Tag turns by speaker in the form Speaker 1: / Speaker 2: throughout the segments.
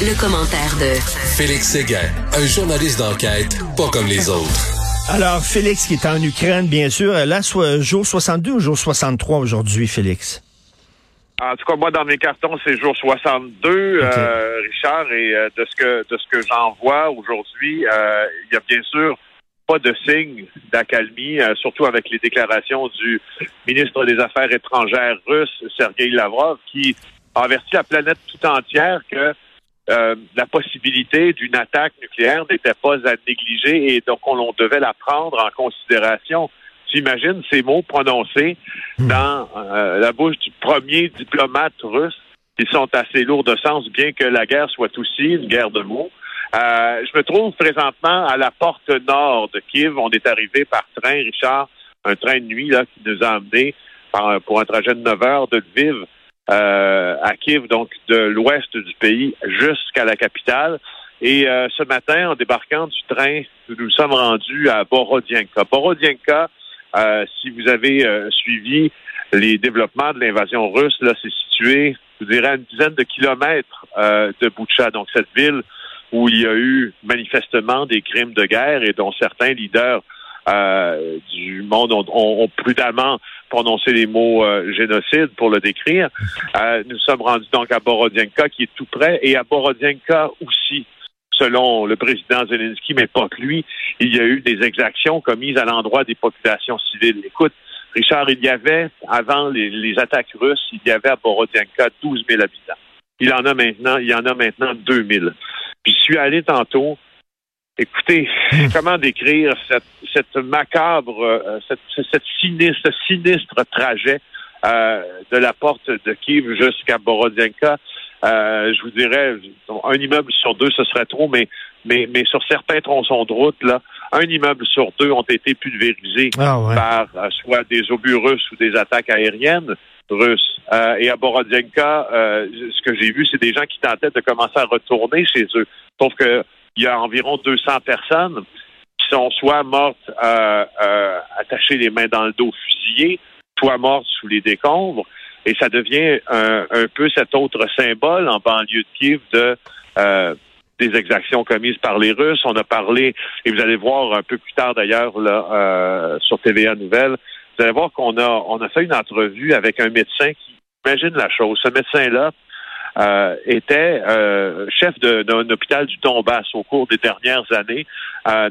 Speaker 1: Le, commentaire de
Speaker 2: Félix Séguin, un journaliste d'enquête pas comme les autres.
Speaker 3: Alors, Félix qui est en Ukraine, bien sûr, là, soit jour 62 ou jour 63 aujourd'hui, Félix?
Speaker 4: En tout cas, moi, dans mes cartons, c'est jour 62, euh, Richard, et euh, de ce que de ce que j'en vois aujourd'hui, euh, il y a bien sûr pas de signe d'accalmie, surtout avec les déclarations du ministre des Affaires étrangères russe, Sergei Lavrov, qui a averti la planète tout entière que la possibilité d'une attaque nucléaire n'était pas à négliger et donc on devait la prendre en considération. J'imagine ces mots prononcés hmm. dans euh, la bouche du premier diplomate russe. Ils sont assez lourds de sens, bien que la guerre soit aussi une guerre de mots. Euh, je me trouve présentement à la porte nord de Kiev. On est arrivé par train, Richard, un train de nuit là, qui nous a amenés pour un trajet de 9 heures de Lviv euh, à Kiev, donc de l'ouest du pays jusqu'à la capitale. Et ce matin, en débarquant du train, nous nous sommes rendus à Borodienka. Borodienka, euh, si vous avez euh, suivi les développements de l'invasion russe, là, c'est situé, je dirais, à une dizaine de kilomètres euh, de Boucha, donc cette ville où il y a eu manifestement des crimes de guerre et dont certains leaders du monde ont, prudemment prononcé les mots génocide pour le décrire. nous sommes rendus donc à Borodienka, qui est tout près, et à Borodienka aussi, selon le président Zelensky, mais pas que lui, il y a eu des exactions commises à l'endroit des populations civiles. Écoute, Richard, il y avait, avant les, attaques russes, il y avait à Borodianka 12 000 habitants. Il en a maintenant, il y en a maintenant 2 000. Puis je suis allé tantôt. Écoutez, hmm. comment décrire cette, macabre, euh, cette, sinistre, sinistre trajet euh, de la porte de Kiev jusqu'à Borodianka? Euh, je vous dirais, un immeuble sur deux, ce serait trop, mais, mais, mais sur certains tronçons de route, là, un immeuble sur deux ont été pulvérisés ah, par euh, soit des obus russes ou des attaques aériennes russes. Euh, et à Borodienka, ce que j'ai vu, c'est des gens qui tentaient de commencer à retourner chez eux. Sauf que il y a environ 200 personnes qui sont soit mortes attachées les mains dans le dos, fusillées, soit mortes sous les décombres. Et ça devient un, peu cet autre symbole en banlieue de Kiev de euh, des exactions commises par les Russes. On a parlé, et vous allez voir un peu plus tard d'ailleurs là euh, sur TVA Nouvelle, vous allez voir qu'on a on a fait une entrevue avec un médecin qui imagine la chose. Ce médecin-là euh, était chef d'un hôpital du Donbass au cours des dernières années,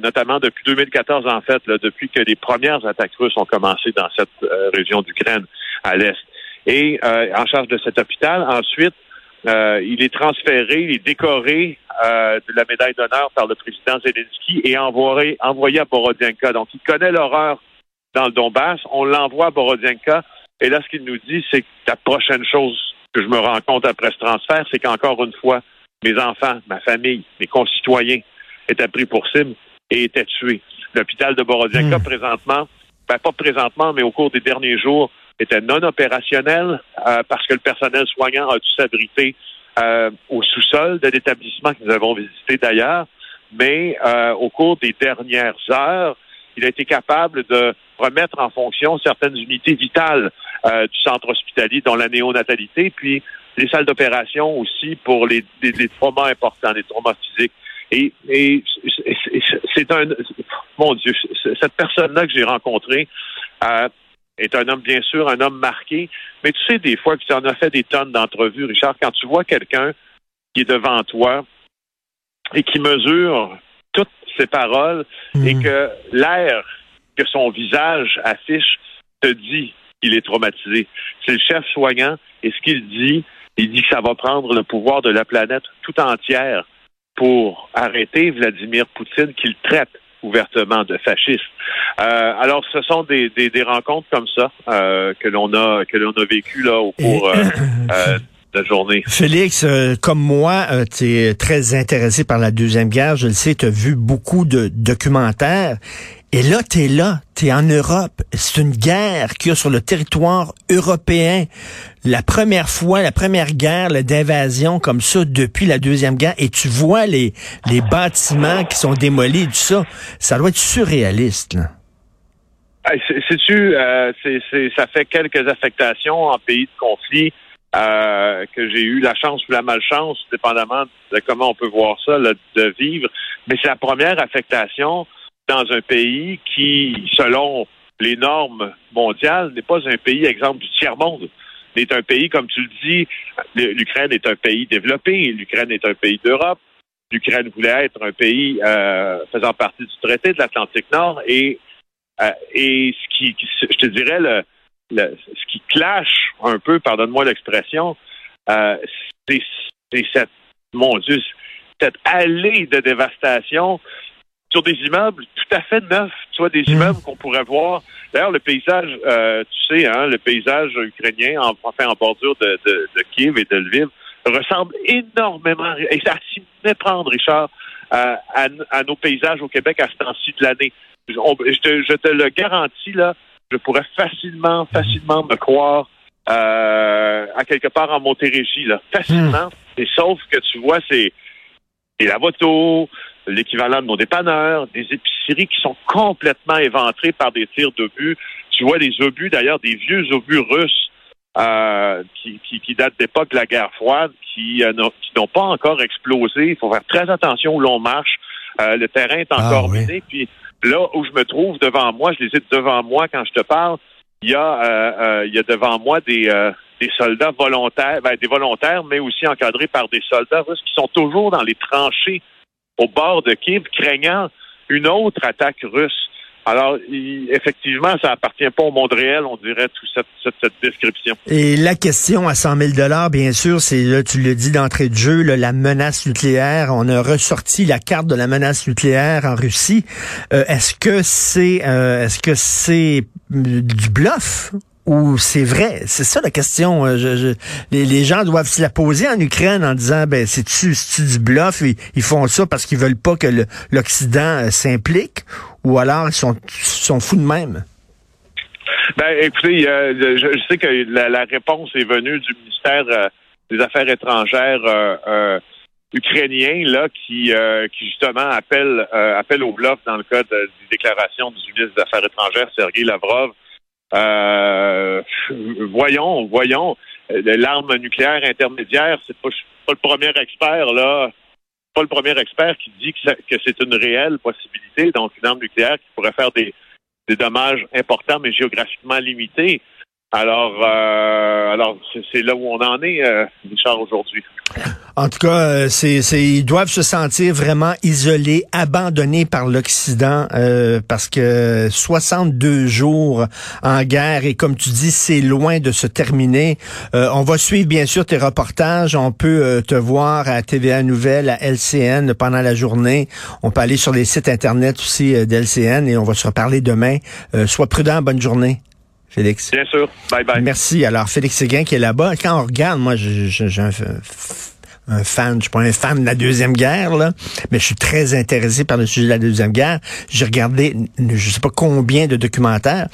Speaker 4: notamment depuis 2014 en fait, là, depuis que les premières attaques russes ont commencé dans cette région d'Ukraine à l'est et euh, en charge de cet hôpital. Ensuite, euh, il est transféré, il est décoré euh, de la médaille d'honneur par le président Zelensky et envoyé, envoyé à Borodienka. Donc, il connaît l'horreur dans le Donbass. On l'envoie à Borodienka. Et là, ce qu'il nous dit, c'est que la prochaine chose que je me rends compte après ce transfert, c'est qu'encore une fois, mes enfants, ma famille, mes concitoyens étaient pris pour cible et étaient tués. L'hôpital de Borodienka, hmm. présentement, ben, pas présentement, mais au cours des derniers jours, était non opérationnel euh, parce que le personnel soignant a dû s'abriter euh, au sous-sol de l'établissement que nous avons visité d'ailleurs. Mais euh, au cours des dernières heures, il a été capable de remettre en fonction certaines unités vitales du centre hospitalier, dont la néonatalité, puis les salles d'opération aussi pour les, traumas importants, les traumas physiques. Et, et c'est un, mon Dieu, cette personne-là que j'ai rencontrée, est un homme, bien sûr, un homme marqué. Mais tu sais, des fois, que tu en as fait des tonnes d'entrevues, Richard, quand tu vois quelqu'un qui est devant toi et qui mesure ses paroles et hmm. que l'air que son visage affiche te dit qu'il est traumatisé. C'est le chef soignant et ce qu'il dit, il dit que ça va prendre le pouvoir de la planète tout entière pour arrêter Vladimir Poutine qu'il traite ouvertement de fascistes. Euh, alors, ce sont des, des, des rencontres comme ça euh, que l'on a que l'on a vécu là au cours euh, euh, la journée.
Speaker 3: Félix, comme moi, tu es très intéressé par la Deuxième Guerre, je le sais, tu as vu beaucoup de documentaires. Et là, tu es là, tu es en Europe. C'est une guerre qu'il y a sur le territoire européen. La première fois, la première guerre d'invasion comme ça depuis la Deuxième Guerre. Et tu vois les, les bâtiments qui sont démolis, tout ça. Ça doit être surréaliste. Là.
Speaker 4: C'est-tu, euh, ça fait quelques affectations en pays de conflit. Euh, que j'ai eu la chance ou la malchance, dépendamment de comment on peut voir ça, de vivre. Mais c'est la première affectation dans un pays qui, selon les normes mondiales, n'est pas un pays exemple du tiers-monde. C'est un pays, comme tu le dis, l'Ukraine est un pays développé, l'Ukraine est un pays d'Europe, l'Ukraine voulait être un pays euh, faisant partie du traité de l'Atlantique Nord et euh, et ce qui, je te dirais le, ce qui clash un peu, pardonne-moi l'expression, euh, c'est cette mon Dieu cette allée de dévastation sur des immeubles tout à fait neufs, soit des mmh. immeubles qu'on pourrait voir. D'ailleurs, le paysage, euh, tu sais, hein, le paysage ukrainien, en, enfin en bordure de, de, de, Kiev et de Lviv, ressemble énormément, et à s'y méprendre, Richard, à, à, nos paysages au Québec à ce temps-ci de l'année. Je te le garantis, là, je pourrais facilement, facilement me croire euh, à quelque part en Montérégie, là. Facilement. Mmh. Et sauf que tu vois, c'est la moto, l'équivalent de nos dépanneurs, des épiceries qui sont complètement éventrées par des tirs d'obus. Tu vois les obus, d'ailleurs, des vieux obus russes euh, qui, qui, qui, datent d'époque de la guerre froide, qui, euh, n'ont pas encore explosé. Il faut faire très attention où l'on marche. Euh, le terrain est ah, encore miné. Puis là où je me trouve devant moi, je les ai devant moi quand je te parle, il y a, il y a devant moi des, des soldats volontaires, ben, des volontaires, mais aussi encadrés par des soldats russes qui sont toujours dans les tranchées au bord de Kiev, craignant une autre attaque russe. Alors, effectivement, ça appartient pas au monde réel, on dirait, toute cette, cette, description.
Speaker 3: Et la question à 100 000 bien sûr, c'est, là, tu le dis d'entrée de jeu, la menace nucléaire. On a ressorti la carte de la menace nucléaire en Russie. Euh, est-ce que c'est, euh, est-ce que c'est du bluff ou c'est vrai? C'est ça la question. Euh, les, gens doivent se la poser en Ukraine en disant, ben c'est-tu du bluff? Ils, ils, font ça parce qu'ils veulent pas que l'Occident euh, s'implique? Ou alors ils sont, sont fous de même?
Speaker 4: Ben, écoutez, je, sais que la, réponse est venue du ministère euh, des Affaires étrangères ukrainien là qui qui justement appelle appelle au bluff dans le cas des déclarations du ministre des Affaires étrangères Sergei Lavrov euh, voyons, voyons, euh, l'arme nucléaire intermédiaire, c'est pas, pas le premier expert là, pas le premier expert qui dit que, que c'est une réelle possibilité. Donc une arme nucléaire qui pourrait faire des, des dommages importants mais géographiquement limités. Alors, euh, alors c'est là où on en est, euh, Richard, aujourd'hui.
Speaker 3: En tout cas, euh, c'est, ils doivent se sentir vraiment isolés, abandonnés par l'Occident, euh, parce que 62 jours en guerre, et comme tu dis, c'est loin de se terminer. Euh, on va suivre, bien sûr, tes reportages. On peut te voir à TVA Nouvelle, à LCN pendant la journée. On peut aller sur les sites Internet aussi d'LCN et on va se reparler demain. sois prudent, bonne journée. Félix.
Speaker 4: Bien sûr. Bye bye.
Speaker 3: Merci. Alors, Félix Séguin qui est là-bas. Quand on regarde, moi, j'ai un un fan, je suis pas un fan de la Deuxième Guerre, là, mais je suis très intéressé par le sujet de la Deuxième Guerre. J'ai regardé je sais pas combien de documentaires,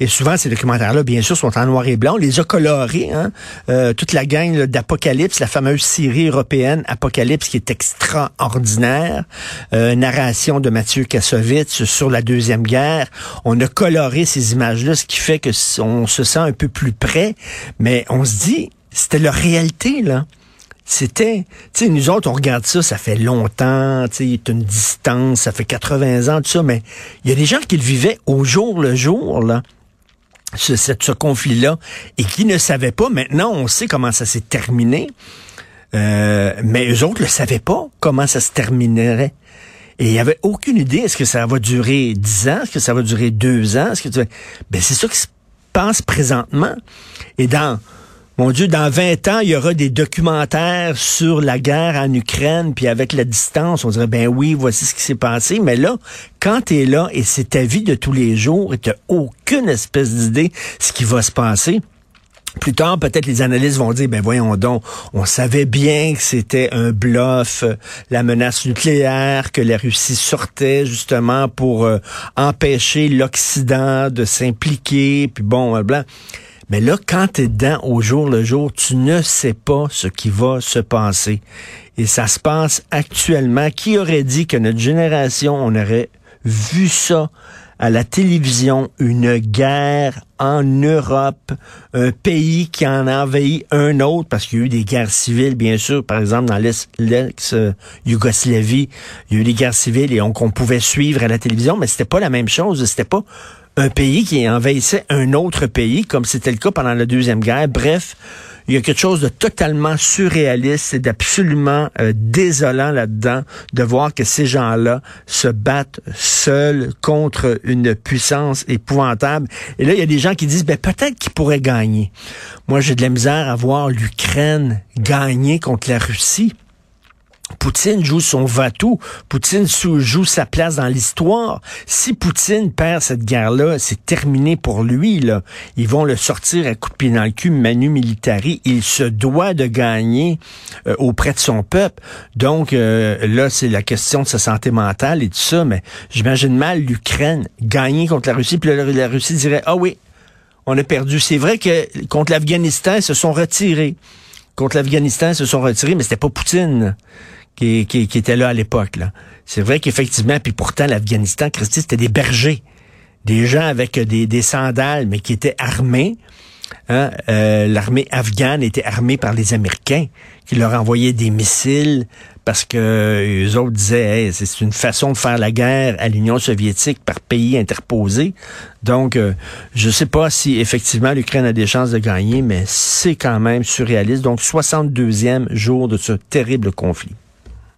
Speaker 3: et souvent ces documentaires-là, bien sûr, sont en noir et blanc. On les a colorés, hein? Euh, toute la gang d'Apocalypse, la fameuse série européenne Apocalypse, qui est extraordinaire. Euh, narration de Mathieu Kassovitz sur la Deuxième Guerre. On a coloré ces images-là, ce qui fait que on se sent un peu plus près, mais on se dit, c'était leur réalité, là. C'était, tu sais, nous autres, on regarde ça, ça fait longtemps, tu sais, il y a une distance, ça fait 80 ans, tout ça, mais il y a des gens qui le vivaient au jour le jour, là, ce, ce, conflit-là, et qui ne savaient pas. Maintenant, on sait comment ça s'est terminé, euh, mais eux autres ne savaient pas comment ça se terminerait. Et il n'y avait aucune idée, est-ce que ça va durer 10 ans, est-ce que ça va durer 2 ans, est-ce que tu... Ben, c'est ça qui se passe présentement. Et dans mon Dieu, dans 20 ans, il y aura des documentaires sur la guerre en Ukraine, puis avec la distance, on dirait, ben oui, voici ce qui s'est passé. Mais là, quand tu es là et c'est ta vie de tous les jours et tu aucune espèce d'idée ce qui va se passer, plus tard, peut-être les analystes vont dire, ben voyons donc, on savait bien que c'était un bluff, euh, la menace nucléaire, que la Russie sortait justement pour euh, empêcher l'Occident de s'impliquer, puis bon, blanc. Mais là, quand tu es dedans au jour le jour, tu ne sais pas ce qui va se passer. Et ça se passe actuellement. Qui aurait dit que notre génération, on aurait vu ça à la télévision une guerre en Europe, un pays qui en a envahi un autre, parce qu'il y a eu des guerres civiles, bien sûr, par exemple dans l'ex-Yougoslavie, il y a eu des guerres civiles et qu'on pouvait suivre à la télévision, mais c'était pas la même chose, c'était pas un pays qui envahissait un autre pays, comme c'était le cas pendant la Deuxième Guerre. Bref, il y a quelque chose de totalement surréaliste et d'absolument euh, désolant là-dedans de voir que ces gens-là se battent seuls contre une puissance épouvantable. Et là, il y a des gens qui disent, ben, peut-être qu'ils pourraient gagner. Moi, j'ai de la misère à voir l'Ukraine gagner contre la Russie. Poutine joue son va-tout. Poutine joue sa place dans l'histoire. Si Poutine perd cette guerre-là, c'est terminé pour lui. Là. Ils vont le sortir à coup de pied dans le cul, manu militari. Il se doit de gagner euh, auprès de son peuple. Donc euh, là, c'est la question de sa santé mentale et tout ça. Mais j'imagine mal l'Ukraine gagner contre la Russie. Puis la Russie dirait, ah oui, on a perdu. C'est vrai que contre l'Afghanistan, ils se sont retirés contre l'Afghanistan se sont retirés, mais c'était pas Poutine qui, qui, était là à l'époque. Là. C'est vrai qu'effectivement, puis pourtant, l'Afghanistan, Christy, c'était des bergers. Des gens avec des, des sandales, mais qui étaient armés. Hein? Euh, L'armée afghane était armée par les Américains, qui leur envoyaient des missiles parce que les autres disaient c'est une façon de faire la guerre à l'Union soviétique par pays interposé. Donc, euh, je ne sais pas si effectivement l'Ukraine a des chances de gagner, mais c'est quand même surréaliste. Donc, 62e jour de ce terrible conflit.